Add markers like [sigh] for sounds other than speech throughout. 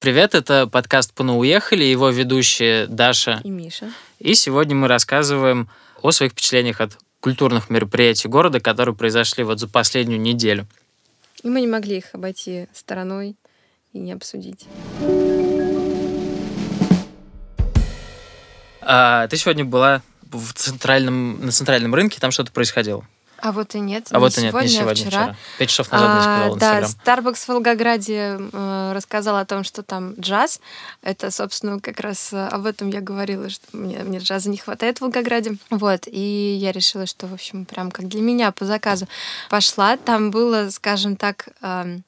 Привет, это подкаст «Пуна уехали», его ведущие Даша и Миша. И сегодня мы рассказываем о своих впечатлениях от культурных мероприятий города, которые произошли вот за последнюю неделю. И мы не могли их обойти стороной и не обсудить. А, ты сегодня была в центральном, на центральном рынке, там что-то происходило. А вот и нет. А вот и нет, не сегодня, а вчера. вчера. Пять часов назад мне сказал Да, Starbucks в Волгограде э, рассказал о том, что там джаз. Это, собственно, как раз э, об этом я говорила, что мне, мне джаза не хватает в Волгограде. Вот, и я решила, что, в общем, прям как для меня по заказу пошла. Там было, скажем так, э,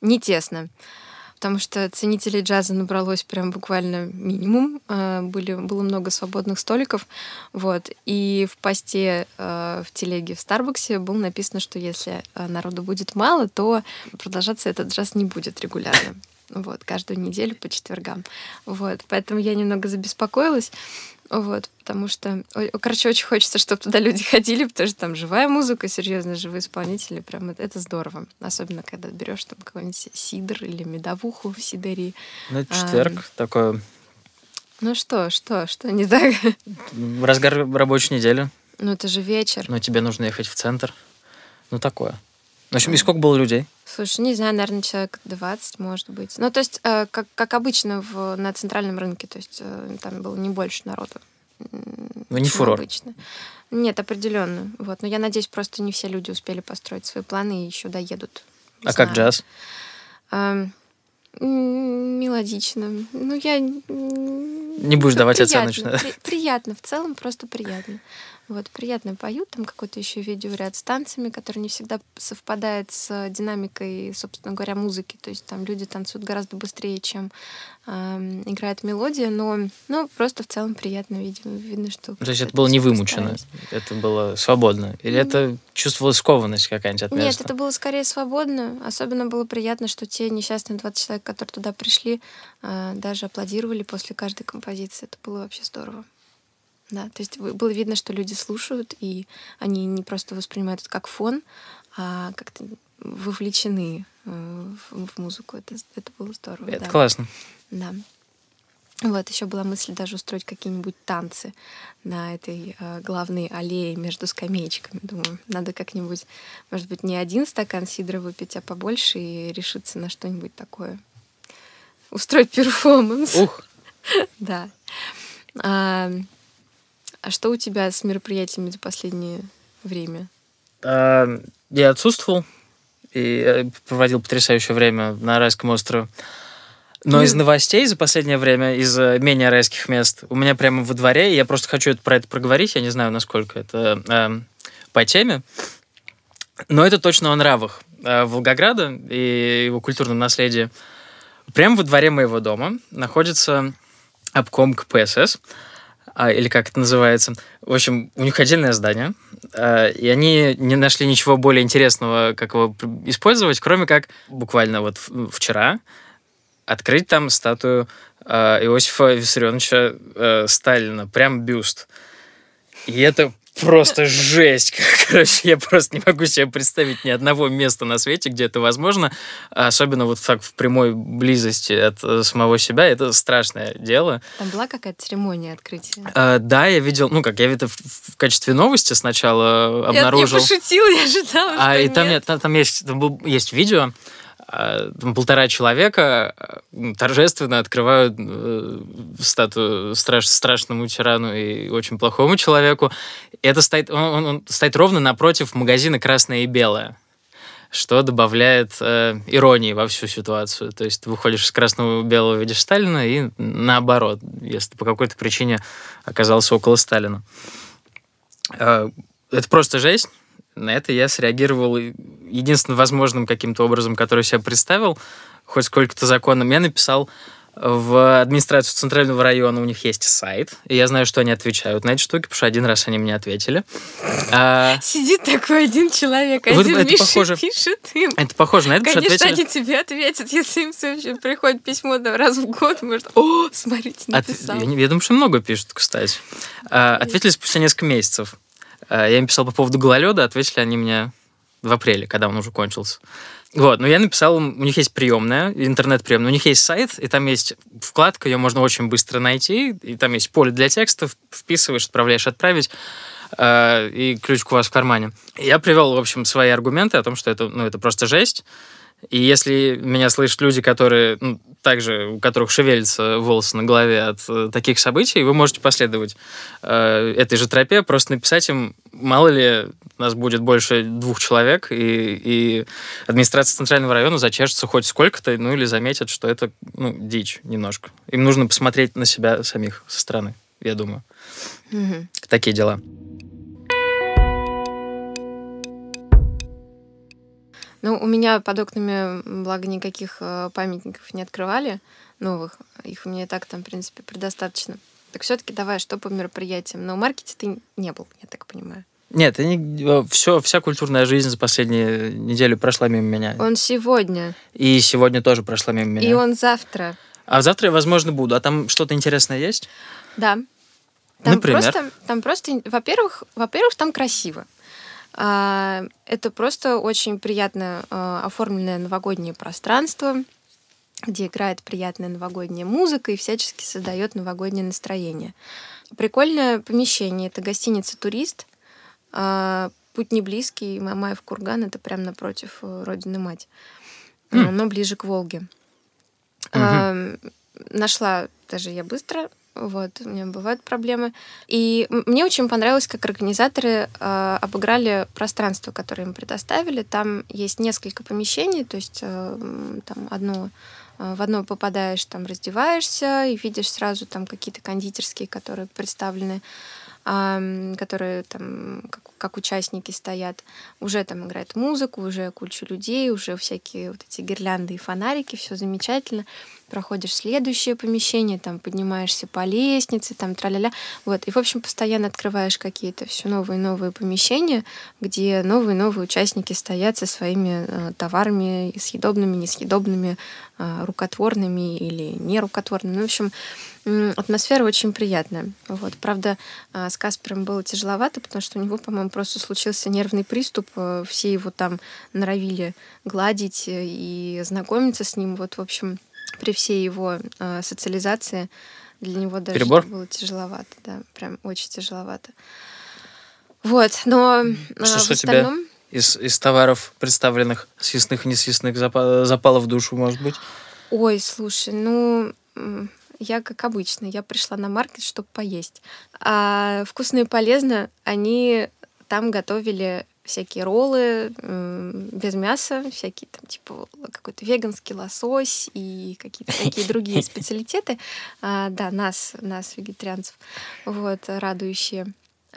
не тесно потому что ценителей джаза набралось прям буквально минимум. Э, были, было много свободных столиков. Вот. И в посте э, в телеге в Старбаксе было написано, что если э, народу будет мало, то продолжаться этот джаз не будет регулярно. Вот, каждую неделю по четвергам. Вот, поэтому я немного забеспокоилась. Вот, потому что, короче, очень хочется, чтобы туда люди [laughs] ходили, потому что там живая музыка, серьезно, живые исполнители, прям это, это здорово. Особенно, когда берешь там какой-нибудь сидр или медовуху в сидере. Ну, это четверг, а, такое... Ну что, что, что не так? Разгар рабочей недели. Ну, это же вечер. Но тебе нужно ехать в центр. Ну, такое. В общем, и сколько было людей? Слушай, не знаю, наверное, человек 20, может быть. Ну, то есть, э, как, как обычно в, на центральном рынке, то есть э, там было не больше народу. Ну, не фурор. Обычно. Нет, определенно. Вот. Но я надеюсь, просто не все люди успели построить свои планы и еще доедут. Не а знаю. как джаз? А, мелодично. Ну, я... Не будешь давать приятно, оценочно. При, приятно, в целом просто приятно. Вот, приятно поют, там какой-то еще видеоряд с танцами, который не всегда совпадает с динамикой, собственно говоря, музыки. То есть там люди танцуют гораздо быстрее, чем э, играет мелодия, но ну, просто в целом приятно, видимо, видно, что... То есть это было не вымучено, это было свободно? Или mm-hmm. это чувствовалась скованность какая-нибудь от места? Нет, это было скорее свободно. Особенно было приятно, что те несчастные 20 человек, которые туда пришли, э, даже аплодировали после каждой композиции. Это было вообще здорово. Да, то есть было видно, что люди слушают, и они не просто воспринимают это как фон, а как-то вовлечены э, в, в музыку. Это, это было здорово. Это да. классно. Да. Вот, еще была мысль даже устроить какие-нибудь танцы на этой э, главной аллее между скамеечками. Думаю, надо как-нибудь, может быть, не один стакан сидра выпить, а побольше и решиться на что-нибудь такое. Устроить перформанс. Ух! [laughs] Да. А, что у тебя с мероприятиями за последнее время? А, я отсутствовал и э, проводил потрясающее время на Райском острове. Но mm. из новостей за последнее время, из э, менее райских мест, у меня прямо во дворе, я просто хочу это, про это проговорить, я не знаю, насколько это э, по теме, но это точно о нравах э, Волгограда и его культурном наследии. Прямо во дворе моего дома находится обком КПСС, а, или как это называется. В общем, у них отдельное здание, а, и они не нашли ничего более интересного, как его использовать, кроме как буквально вот вчера открыть там статую а, Иосифа Виссарионовича а, Сталина, прям бюст. И это просто жесть. [laughs] Короче, я просто не могу себе представить ни одного места на свете, где это возможно. Особенно вот так в прямой близости от э, самого себя. Это страшное дело. Там была какая-то церемония открытия? А, да, я видел, ну как, я это в, в качестве новости сначала обнаружил. Я, я пошутила, я ожидала, А и там, нет. Там, там, есть, там был, есть видео, полтора человека а, торжественно открывают э, статую страш, страшному тирану и очень плохому человеку. Это стоит, он, он стоит ровно напротив магазина «Красное и белое», что добавляет э, иронии во всю ситуацию. То есть ты выходишь из красного и белого, видишь Сталина, и наоборот, если ты по какой-то причине оказался около Сталина. Э, это просто жесть. На это я среагировал единственным возможным каким-то образом, который я представил, хоть сколько-то законом. Я написал в администрацию Центрального района у них есть сайт, и я знаю, что они отвечают на эти штуки, потому что один раз они мне ответили. А... Сидит такой один человек, один вот это Миша похоже, пишет им. Это похоже на это, Конечно, ответили... они тебе ответят, если им вообще приходит письмо да, раз в год, может, о, смотрите, написал. От... Я, я думаю, что много пишут, кстати. А, ответили спустя несколько месяцев. А, я им писал по поводу гололеда, ответили они мне в апреле, когда он уже кончился. Вот, но я написал, у них есть приемная, интернет-приемная, у них есть сайт, и там есть вкладка, ее можно очень быстро найти, и там есть поле для текстов, вписываешь, отправляешь отправить, э, и ключик у вас в кармане. Я привел, в общем, свои аргументы о том, что это, ну, это просто жесть, и если меня слышат люди, которые ну, также, у которых шевелятся волосы на голове от э, таких событий, вы можете последовать э, этой же тропе, просто написать им, мало ли нас будет больше двух человек, и, и администрация Центрального района зачешется хоть сколько-то, ну или заметит, что это ну, дичь немножко. Им нужно посмотреть на себя самих со стороны, я думаю. Угу. Такие дела. Ну, у меня под окнами, благо, никаких э, памятников не открывали новых. Их мне и так там, в принципе, предостаточно. Так все-таки давай, что по мероприятиям? Но в маркете ты не был, я так понимаю. Нет, они, все, вся культурная жизнь за последние неделю прошла мимо меня. Он сегодня. И сегодня тоже прошла мимо меня. И он завтра. А завтра я, возможно, буду. А там что-то интересное есть? Да. Там Например? просто, там просто, во-первых, во-первых, там красиво. А, это просто очень приятно а, оформленное новогоднее пространство, где играет приятная новогодняя музыка и всячески создает новогоднее настроение. Прикольное помещение. Это гостиница «Турист». А, путь не близкий. Мамаев курган. Это прямо напротив э, Родины Мать. Mm. Но ближе к Волге. Mm-hmm. Нашла даже я быстро вот, у меня бывают проблемы. И мне очень понравилось, как организаторы э, обыграли пространство, которое им предоставили. Там есть несколько помещений, то есть э, там одно э, в одно попадаешь, там раздеваешься и видишь сразу там какие-то кондитерские, которые представлены, э, которые там как, как участники стоят. Уже там играет музыку, уже куча людей, уже всякие вот эти гирлянды и фонарики, все замечательно проходишь следующее помещение, там поднимаешься по лестнице, там траля-ля. Вот. И, в общем, постоянно открываешь какие-то все новые и новые помещения, где новые и новые участники стоят со своими э, товарами, съедобными, несъедобными, э, рукотворными или нерукотворными. Ну, в общем, атмосфера очень приятная. Вот. Правда, э, с Каспером было тяжеловато, потому что у него, по-моему, просто случился нервный приступ. Э, все его там норовили гладить э, и знакомиться с ним. Вот, в общем, при всей его э, социализации для него даже Перебор? было тяжеловато, да, прям очень тяжеловато. Вот, но что, э, что остальном... тебя из, из товаров, представленных съестных и несъестных запа- запало в душу, может быть? Ой, слушай, ну, я как обычно, я пришла на маркет, чтобы поесть. А вкусно и полезно они там готовили всякие роллы без мяса, всякие там типа какой-то веганский лосось и какие-то такие другие [laughs] специалитеты. А, да, нас, нас, вегетарианцев, вот, радующие.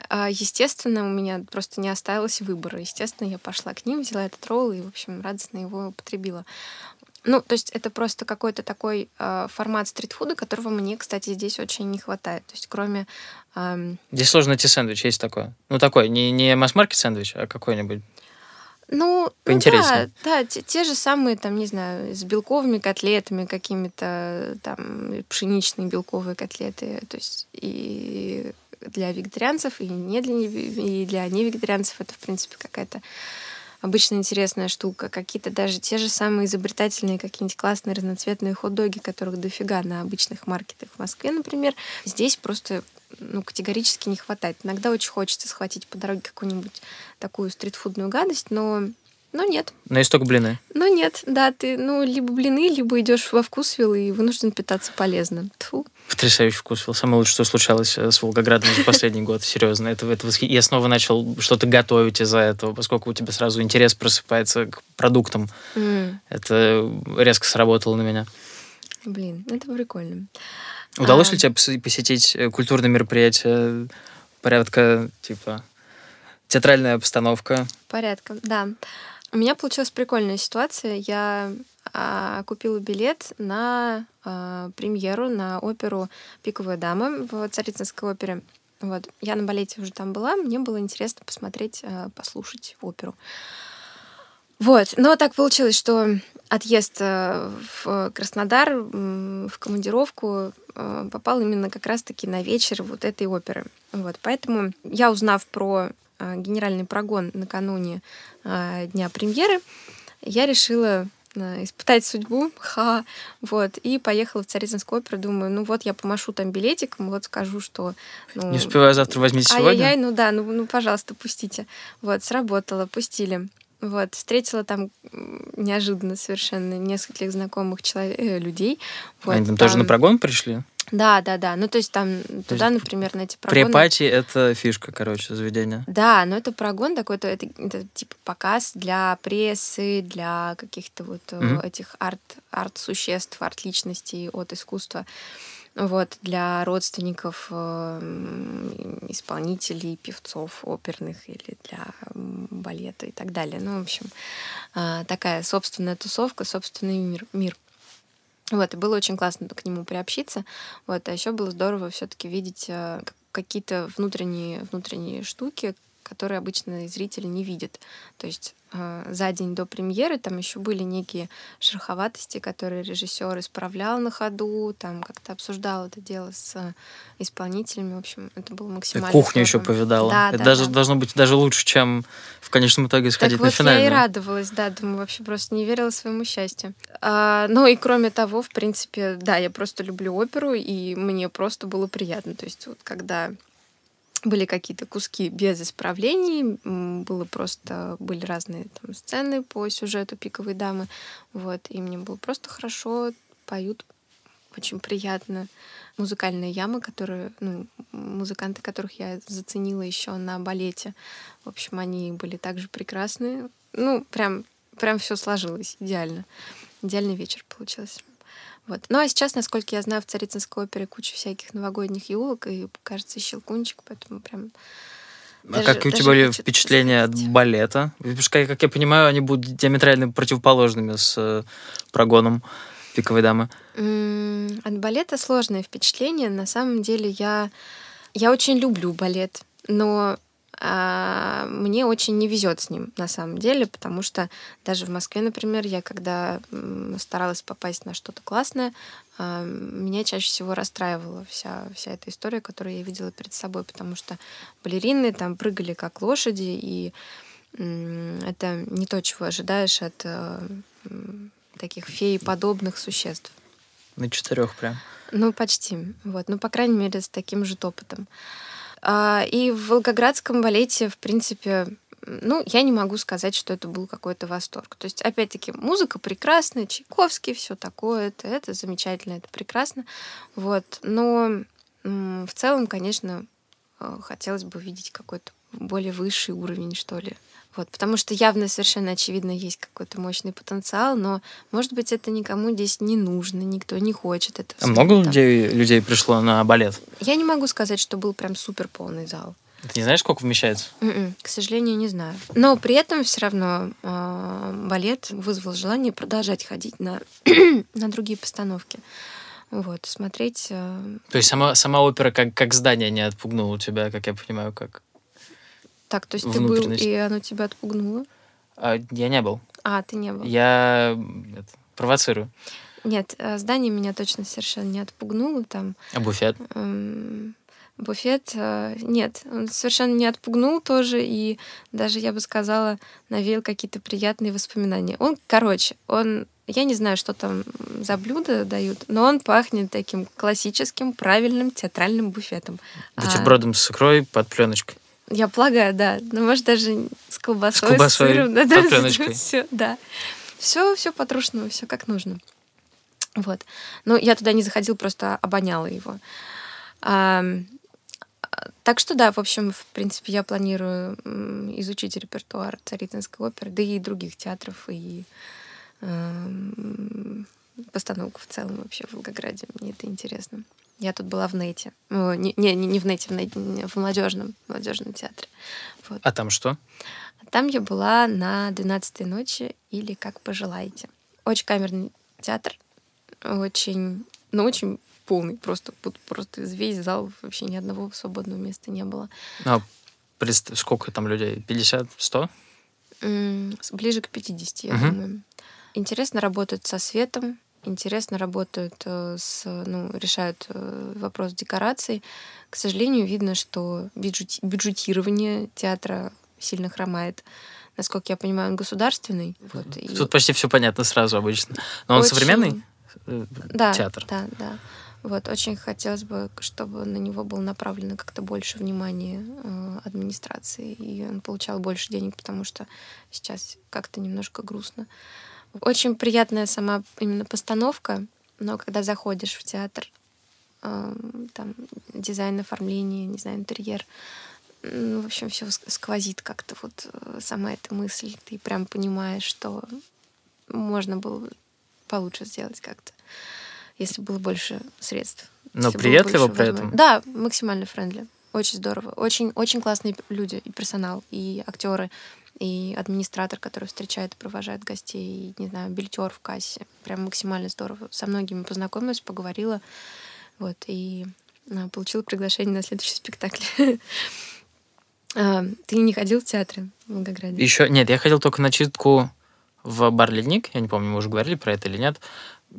А, естественно, у меня просто не осталось выбора. Естественно, я пошла к ним, взяла этот ролл и, в общем, радостно его употребила. Ну, то есть это просто какой-то такой э, формат стритфуда, которого мне, кстати, здесь очень не хватает. То есть кроме... Э, здесь сложно найти сэндвич, есть такое. Ну, такой, не, не масс-маркет сэндвич, а какой-нибудь. Ну, ну да, да те, те же самые, там, не знаю, с белковыми котлетами, какими-то там пшеничные белковые котлеты. То есть и для вегетарианцев, и не для, и для невегетарианцев это, в принципе, какая-то обычно интересная штука. Какие-то даже те же самые изобретательные какие-нибудь классные разноцветные хот-доги, которых дофига на обычных маркетах в Москве, например. Здесь просто ну, категорически не хватает. Иногда очень хочется схватить по дороге какую-нибудь такую стритфудную гадость, но но нет. Но есть только блины. Ну нет, да, ты ну либо блины, либо идешь во вкусвилл и вынужден питаться полезно. Тьфу. Потрясающий вкусвилл. Самое лучшее, что случалось э, с Волгоградом за последний год. Серьезно. Это, это восх... Я снова начал что-то готовить из-за этого, поскольку у тебя сразу интерес просыпается к продуктам. Mm. Это резко сработало на меня. Блин, это прикольно. Удалось а... ли тебе посетить э, культурное мероприятие порядка, типа, театральная обстановка? Порядка, да. У меня получилась прикольная ситуация. Я а, купила билет на а, премьеру на оперу «Пиковая дама» в Царицынской опере. Вот. Я на балете уже там была, мне было интересно посмотреть, а, послушать оперу. Вот. Но так получилось, что отъезд а, в Краснодар в командировку а, попал именно как раз-таки на вечер вот этой оперы. Вот. Поэтому я, узнав про генеральный прогон накануне а, дня премьеры, я решила а, испытать судьбу, [laughs] ха, вот, и поехала в Царицынскую оперу, думаю, ну вот я помашу там билетиком, вот скажу, что... Ну, Не успеваю завтра, возьмите сегодня. Ай-яй-яй, ну да, ну, ну, пожалуйста, пустите. Вот, сработало, пустили. Вот, встретила там неожиданно совершенно нескольких знакомых человек, э, людей. Вот, Они там, тоже на прогон пришли? Да, да, да. Ну, то есть там то туда, есть, например, на эти прогоны... Препати — это фишка, короче, заведения. Да, но это прогон такой, то это, это типа показ для прессы, для каких-то вот mm-hmm. этих арт, арт-существ, арт-личностей от искусства вот, для родственников э, исполнителей, певцов оперных или для балета и так далее. Ну, в общем, э, такая собственная тусовка, собственный мир. мир. Вот, и было очень классно к нему приобщиться. Вот, а еще было здорово все-таки видеть э, какие-то внутренние, внутренние штуки, которые обычно зритель не видит. То есть э, за день до премьеры там еще были некие шероховатости, которые режиссер исправлял на ходу, там как-то обсуждал это дело с э, исполнителями. В общем, это было максимально. Кухню еще повидала. Да, это да, даже да. должно быть даже лучше, чем в конечном итоге сходить так на вот финальную. Я и радовалась, да, думаю, вообще просто не верила своему счастью. А, ну и кроме того, в принципе, да, я просто люблю оперу, и мне просто было приятно. То есть вот когда были какие-то куски без исправлений, было просто были разные там сцены по сюжету пиковой дамы, вот, и мне было просто хорошо, поют очень приятно. Музыкальные ямы, которые, ну, музыканты, которых я заценила еще на балете, в общем, они были также прекрасные. Ну, прям, прям все сложилось идеально. Идеальный вечер получился. Вот. Ну а сейчас, насколько я знаю, в Царицынской опере куча всяких новогодних елок и, кажется, щелкунчик, поэтому прям... А даже, как у тебя были впечатления от балета? Что, как я понимаю, они будут диаметрально противоположными с э, прогоном пиковой дамы. От балета сложное впечатление. На самом деле я, я очень люблю балет, но мне очень не везет с ним на самом деле, потому что даже в Москве, например, я когда старалась попасть на что-то классное, а, меня чаще всего расстраивала вся, вся эта история, которую я видела перед собой, потому что балерины там прыгали как лошади, и это не то, чего ожидаешь от э, таких феи-подобных существ. На четырех прям. Ну, почти. Вот. Ну, по крайней мере, с таким же опытом. А, и в Волгоградском балете, в принципе, ну, я не могу сказать, что это был какой-то восторг. То есть, опять-таки, музыка прекрасная, Чайковский, все такое, это, это замечательно, это прекрасно. Вот. Но в целом, конечно, э, хотелось бы видеть какой-то более высший уровень, что ли, вот, потому что явно совершенно очевидно есть какой-то мощный потенциал, но, может быть, это никому здесь не нужно, никто не хочет это. А много людей, людей пришло на балет? Я не могу сказать, что был прям супер полный зал. Ты не знаешь, сколько вмещается? Mm-mm, м-м, к сожалению, не знаю. Но при этом все равно э, балет вызвал желание продолжать ходить на, [clears throat] на другие постановки. Вот, смотреть. Э... То есть сама, сама опера как, как здание не отпугнула тебя, как я понимаю, как так, то есть ты был, и оно тебя отпугнуло? А, я не был. А, ты не был. Я это, провоцирую. Нет, э, здание меня точно совершенно не отпугнуло там. А буфет? Эм, буфет, э, нет, он совершенно не отпугнул тоже, и даже, я бы сказала, навеял какие-то приятные воспоминания. Он, короче, он я не знаю, что там за блюда дают, но он пахнет таким классическим, правильным театральным буфетом. Бутербродом а... с икрой под пленочкой. Я полагаю, да. Ну, может, даже с колбасой, с, колбасой, с сыром. Да, да. [laughs] Все, да. Все, все по-трушному, все как нужно. Вот. Ну, я туда не заходил, просто обоняла его. А, так что да, в общем, в принципе, я планирую изучить репертуар Царицынской оперы, да и других театров, и э, постановку в целом вообще в Волгограде. Мне это интересно. Я тут была в нете. Не, не, не в нете, в, нете, в молодежном, молодежном театре. Вот. А там что? Там я была на 12 ночи или как пожелаете. Очень камерный театр. Очень, ну, очень полный. Просто, просто весь зал, вообще ни одного свободного места не было. А сколько там людей? 50? 100? Ближе к 50, я угу. думаю. Интересно работают со светом интересно работают э, с, ну, решают э, вопрос декораций. К сожалению, видно, что бюджет, бюджетирование театра сильно хромает. Насколько я понимаю, он государственный. Вот, Тут и... почти все понятно сразу обычно. Но он Очень... современный да, театр? Да, да. Вот, очень хотелось бы, чтобы на него было направлено как-то больше внимания э, администрации, и он получал больше денег, потому что сейчас как-то немножко грустно. Очень приятная сама именно постановка, но когда заходишь в театр, э, там дизайн оформления, не знаю, интерьер, ну, в общем, все сквозит как-то вот э, сама эта мысль. Ты прям понимаешь, что можно было получше сделать как-то если было больше средств. Но приветливо при этом? Да, максимально friendly. Очень здорово. Очень, очень классные люди, и персонал, и актеры, и администратор, который встречает и провожает гостей, и, не знаю, билетер в кассе. Прям максимально здорово. Со многими познакомилась, поговорила. Вот, и а, получила приглашение на следующий спектакль. [laughs] А, ты не ходил в театры в Волгограде? Еще нет, я ходил только на читку в бар «Ледник». Я не помню, мы уже говорили про это или нет.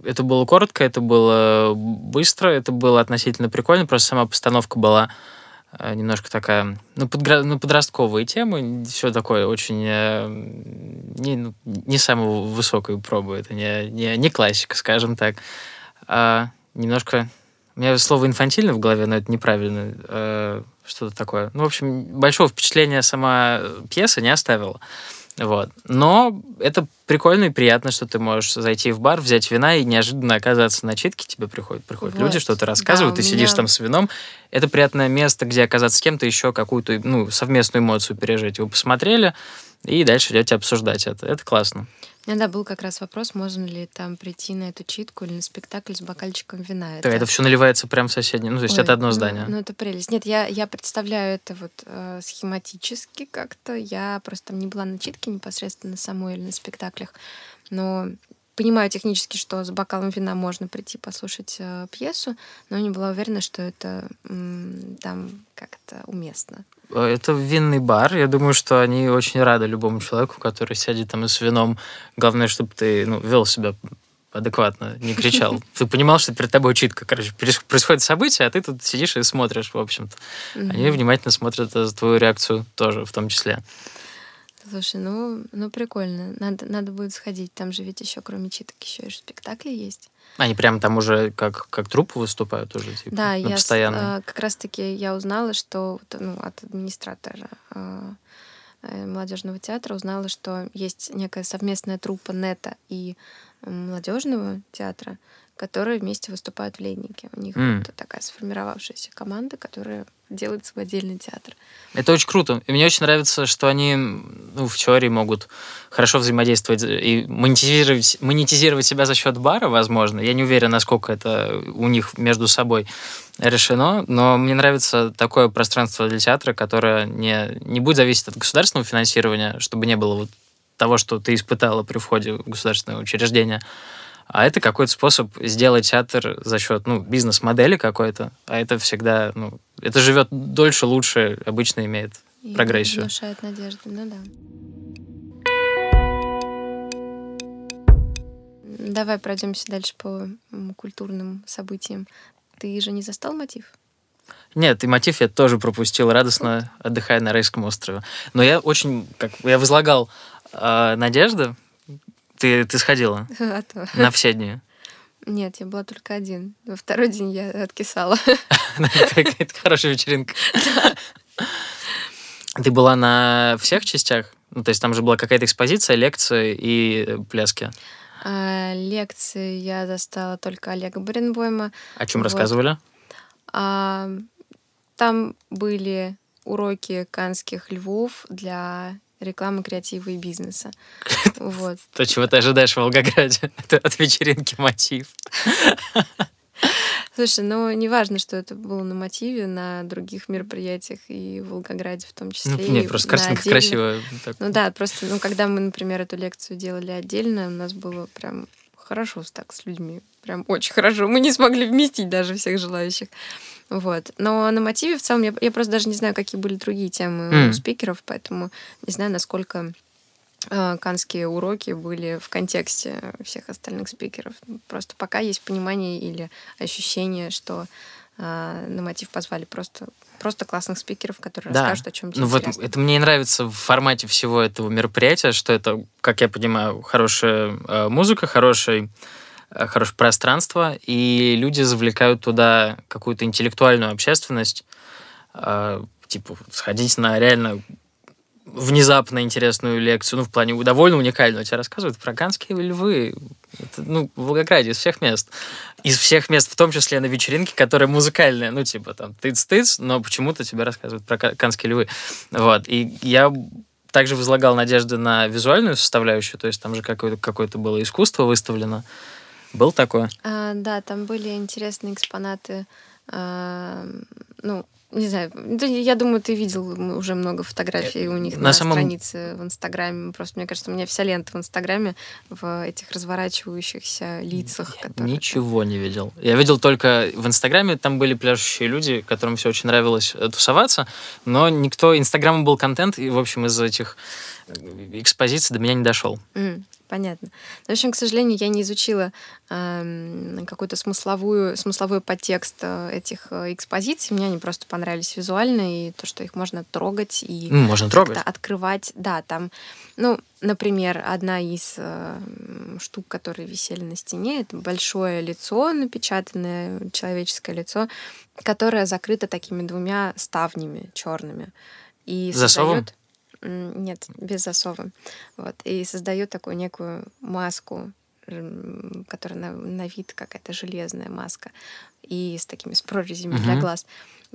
Это было коротко, это было быстро, это было относительно прикольно, просто сама постановка была немножко такая, ну, подгра... ну подростковые темы, все такое очень э, не, ну, не самого высокой пробы, это не, не, не классика, скажем так. А немножко... У меня слово инфантильно в голове, но это неправильно. А, что-то такое. Ну, в общем, большого впечатления сама пьеса не оставила. Вот. Но это прикольно и приятно, что ты можешь зайти в бар, взять вина и неожиданно оказаться на читке. Тебе приходят, приходят вот. люди, что-то рассказывают, да, ты меня... сидишь там с вином. Это приятное место, где оказаться с кем-то еще какую-то ну, совместную эмоцию пережить. Вы посмотрели, и дальше идете обсуждать это. Это классно. Да, был как раз вопрос, можно ли там прийти на эту читку или на спектакль с бокальчиком вина. Да, это, это все наливается прямо в соседнее, ну, то есть Ой, это одно здание. Ну, ну, это прелесть. Нет, я, я представляю это вот э, схематически как-то. Я просто там не была на читке непосредственно самой или на спектаклях, но понимаю технически, что с бокалом вина можно прийти послушать э, пьесу, но не была уверена, что это м, там как-то уместно. Э, это винный бар. Я думаю, что они очень рады любому человеку, который сядет там и с вином. Главное, чтобы ты ну, вел себя адекватно, не кричал. [laughs] Ты понимал, что перед тобой читка. Короче, происходит событие, а ты тут сидишь и смотришь, в общем-то. Они внимательно смотрят за твою реакцию тоже, в том числе. Слушай, ну, ну прикольно. Надо, надо будет сходить. Там же ведь еще, кроме читок, еще и спектакли есть. Они прям там уже как, как труппы выступают уже, типа, да, я постоянно. как раз-таки я узнала, что ну, от администратора а, э, молодежного театра узнала, что есть некая совместная труппа НЕТа и молодежного театра, которые вместе выступают в Леднике. У них mm. вот такая сформировавшаяся команда, которая делает свой отдельный театр. Это очень круто. И мне очень нравится, что они ну, в теории могут хорошо взаимодействовать и монетизировать, монетизировать себя за счет бара, возможно. Я не уверен, насколько это у них между собой решено, но мне нравится такое пространство для театра, которое не, не будет зависеть от государственного финансирования, чтобы не было вот того, что ты испытала при входе в государственное учреждение, а это какой-то способ сделать театр за счет ну, бизнес-модели какой-то. А это всегда, ну, это живет дольше, лучше, обычно имеет И прогрессию. внушает надежды, ну да. Давай пройдемся дальше по культурным событиям. Ты же не застал мотив? Нет, и мотив я тоже пропустил радостно, отдыхая на Райском острове. Но я очень, как я возлагал э, надежды ты, ты сходила? [laughs] А то. На все дни? Нет, я была только один. Во второй день я откисала. [laughs] Какая-то хорошая вечеринка. Ты была на всех частях? Ну, то есть там же была какая-то экспозиция, лекция и пляски? А, лекции я застала только Олега Баренбойма. О чем рассказывали? А, там были уроки канских львов для рекламы, креатива и бизнеса. [laughs] Вот. То, чего ты ожидаешь в Волгограде. [laughs] Это от вечеринки мотив. Слушай, ну не важно, что это было на мотиве, на других мероприятиях и в Волгограде в том числе. Ну, нет, просто картинка красивая. Так. Ну да, просто, ну когда мы, например, эту лекцию делали отдельно, у нас было прям хорошо так с людьми. Прям очень хорошо. Мы не смогли вместить даже всех желающих. Вот. Но на мотиве в целом я, я просто даже не знаю, какие были другие темы mm. у спикеров, поэтому не знаю, насколько э, канские уроки были в контексте всех остальных спикеров. Просто пока есть понимание или ощущение, что э, на мотив позвали просто просто классных спикеров, которые да. расскажут, о чем тебе ну, вот это мне нравится в формате всего этого мероприятия, что это, как я понимаю, хорошая э, музыка, хороший, хорошее пространство, и люди завлекают туда какую-то интеллектуальную общественность, э, типа сходить на реально внезапно интересную лекцию, ну, в плане довольно уникальную. Тебе рассказывают про ганские львы. Это, ну, в Волгограде, из всех мест. Из всех мест, в том числе на вечеринке, которая музыкальная. Ну, типа там тыц-тыц, но почему-то тебе рассказывают про канские львы. Вот. И я также возлагал надежды на визуальную составляющую, то есть там же какое-то какое было искусство выставлено. Был такое? А, да, там были интересные экспонаты. А, ну, не знаю, я думаю, ты видел уже много фотографий у них на, на самом... странице в Инстаграме. Просто мне кажется, у меня вся лента в Инстаграме в этих разворачивающихся лицах. Которые... Ничего не видел. Я видел только в Инстаграме, там были пляшущие люди, которым все очень нравилось э, тусоваться, но никто... Инстаграм был контент, и, в общем, из этих э, экспозиций до меня не дошел. Mm. Понятно. Но, в общем, к сожалению, я не изучила э, какой-то смысловую, смысловой подтекст э, этих э, экспозиций. Мне они просто понравились визуально, и то, что их можно трогать и можно трогать. открывать. Да, там, ну, например, одна из э, штук, которые висели на стене, это большое лицо, напечатанное человеческое лицо, которое закрыто такими двумя ставнями черными. И Засовом? создает нет, без засова. Вот. И создает такую некую маску, которая на, на вид какая-то железная маска, и с такими с прорезями uh-huh. для глаз.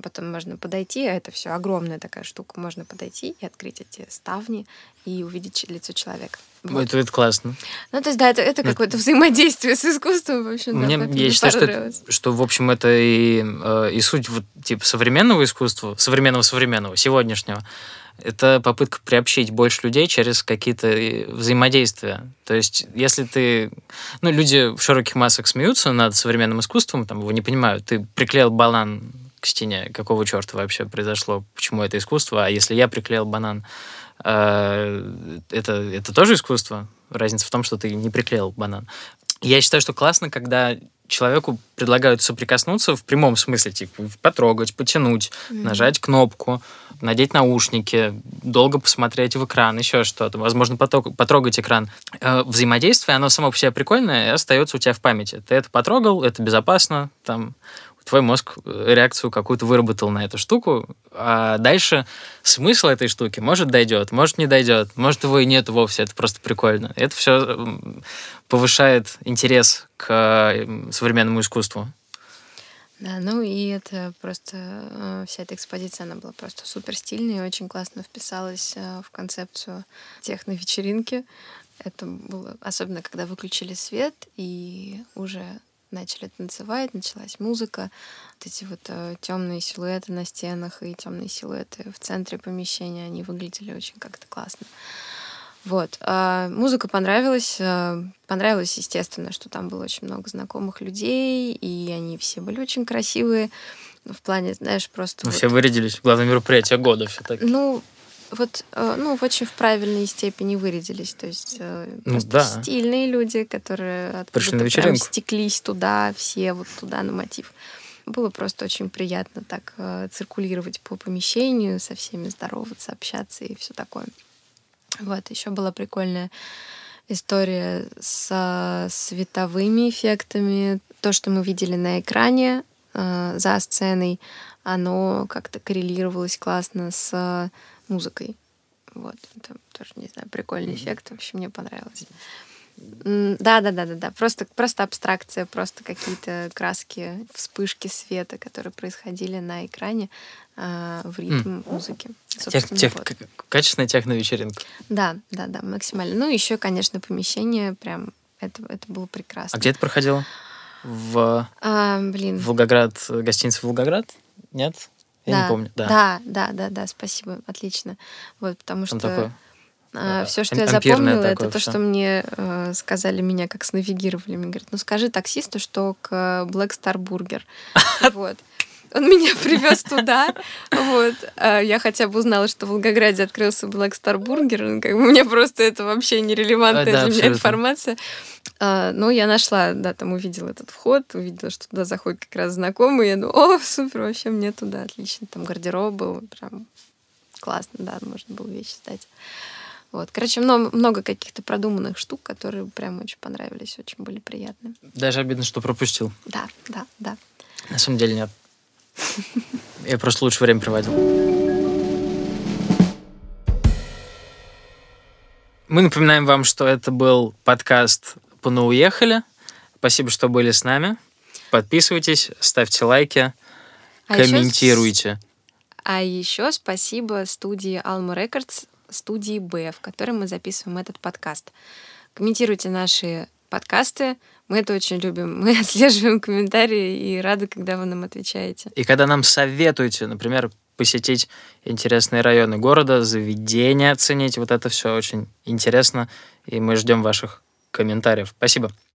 Потом можно подойти, а это все огромная такая штука, можно подойти и открыть эти ставни и увидеть лицо человека. Вот. Это, это классно. Ну, то есть, да, это, это какое-то взаимодействие с искусством, в общем, Мне, да, я считаю, что, что, в общем, это и, э, и суть вот, типа современного искусства, современного-современного, сегодняшнего, это попытка приобщить больше людей через какие-то э, взаимодействия. То есть, если ты... Ну, люди в широких массах смеются над современным искусством, там, его не понимают. Ты приклеил банан к стене. Какого черта вообще произошло? Почему это искусство? А если я приклеил банан, э, это, это тоже искусство? Разница в том, что ты не приклеил банан. Я считаю, что классно, когда человеку предлагают соприкоснуться в прямом смысле, типа потрогать, потянуть, mm-hmm. нажать кнопку, надеть наушники, долго посмотреть в экран, еще что-то, возможно, потрогать экран. Э, взаимодействие, оно само по себе прикольное и остается у тебя в памяти. Ты это потрогал, это безопасно, там твой мозг э, реакцию какую-то выработал на эту штуку, а дальше смысл этой штуки может дойдет, может не дойдет, может его и нет вовсе, это просто прикольно. Это все повышает интерес к современному искусству. Да, ну и это просто э, вся эта экспозиция, она была просто супер стильная и очень классно вписалась э, в концепцию техно-вечеринки. Это было особенно, когда выключили свет и уже начали танцевать, началась музыка, вот эти вот э, темные силуэты на стенах и темные силуэты в центре помещения, они выглядели очень как-то классно. Вот. А музыка понравилась. А, понравилось, естественно, что там было очень много знакомых людей, и они все были очень красивые. В плане, знаешь, просто... Ну, вот... Все вырядились. Главное мероприятие года все так. Ну, вот, э, ну, в очень в правильной степени вырядились. То есть э, ну, да. стильные люди, которые Пришли на вечеринку. стеклись туда, все вот туда на мотив. Было просто очень приятно так э, циркулировать по помещению, со всеми здороваться, общаться и все такое. Вот, еще была прикольная история со световыми эффектами. То, что мы видели на экране э, за сценой, оно как-то коррелировалось классно с музыкой. Вот, это тоже, не знаю, прикольный эффект. В общем, мне понравилось. Да, да, да, да, да. Просто, просто абстракция, просто какие-то краски, вспышки света, которые происходили на экране э, в ритм mm. музыки. Тех, тех, вот. Качественная техно-вечеринка. Да, да, да, максимально. Ну, еще, конечно, помещение прям это, это было прекрасно. А где это проходило? В а, блин. Волгоград, гостиница Волгоград? Нет? Я да, не помню. Да. да, да, да, да, спасибо, отлично. Вот, потому Там что такое, а, все, что я запомнила, это то, что мне э, сказали меня, как снавигировали. Мне говорят, ну скажи таксисту, что к Black Star Burger. [laughs] Вот. Он меня [laughs] привез туда. Вот. А я хотя бы узнала, что в Волгограде открылся Black Star Burger. Ну, как бы мне просто это вообще нерелевантная для меня информация. А, Ну, я нашла, да, там увидела этот вход, увидела, что туда заходит как раз знакомый. Я думаю, о, супер, вообще мне туда, отлично. Там гардероб был, прям классно, да, можно было вещи сдать. Вот. Короче, много, много каких-то продуманных штук, которые прям очень понравились, очень были приятны. Даже обидно, что пропустил. Да, да, да. На самом деле нет. Я просто лучше время проводил. Мы напоминаем вам, что это был подкаст «Пуну уехали». Спасибо, что были с нами. Подписывайтесь, ставьте лайки, А комментируйте. А еще спасибо студии Alma Records, студии Б, в которой мы записываем этот подкаст. Комментируйте наши подкасты. Мы это очень любим. Мы [laughs] отслеживаем комментарии и рады, когда вы нам отвечаете. И когда нам советуете, например, посетить интересные районы города, заведения оценить, вот это все очень интересно, и мы ждем ваших комментариев. Спасибо.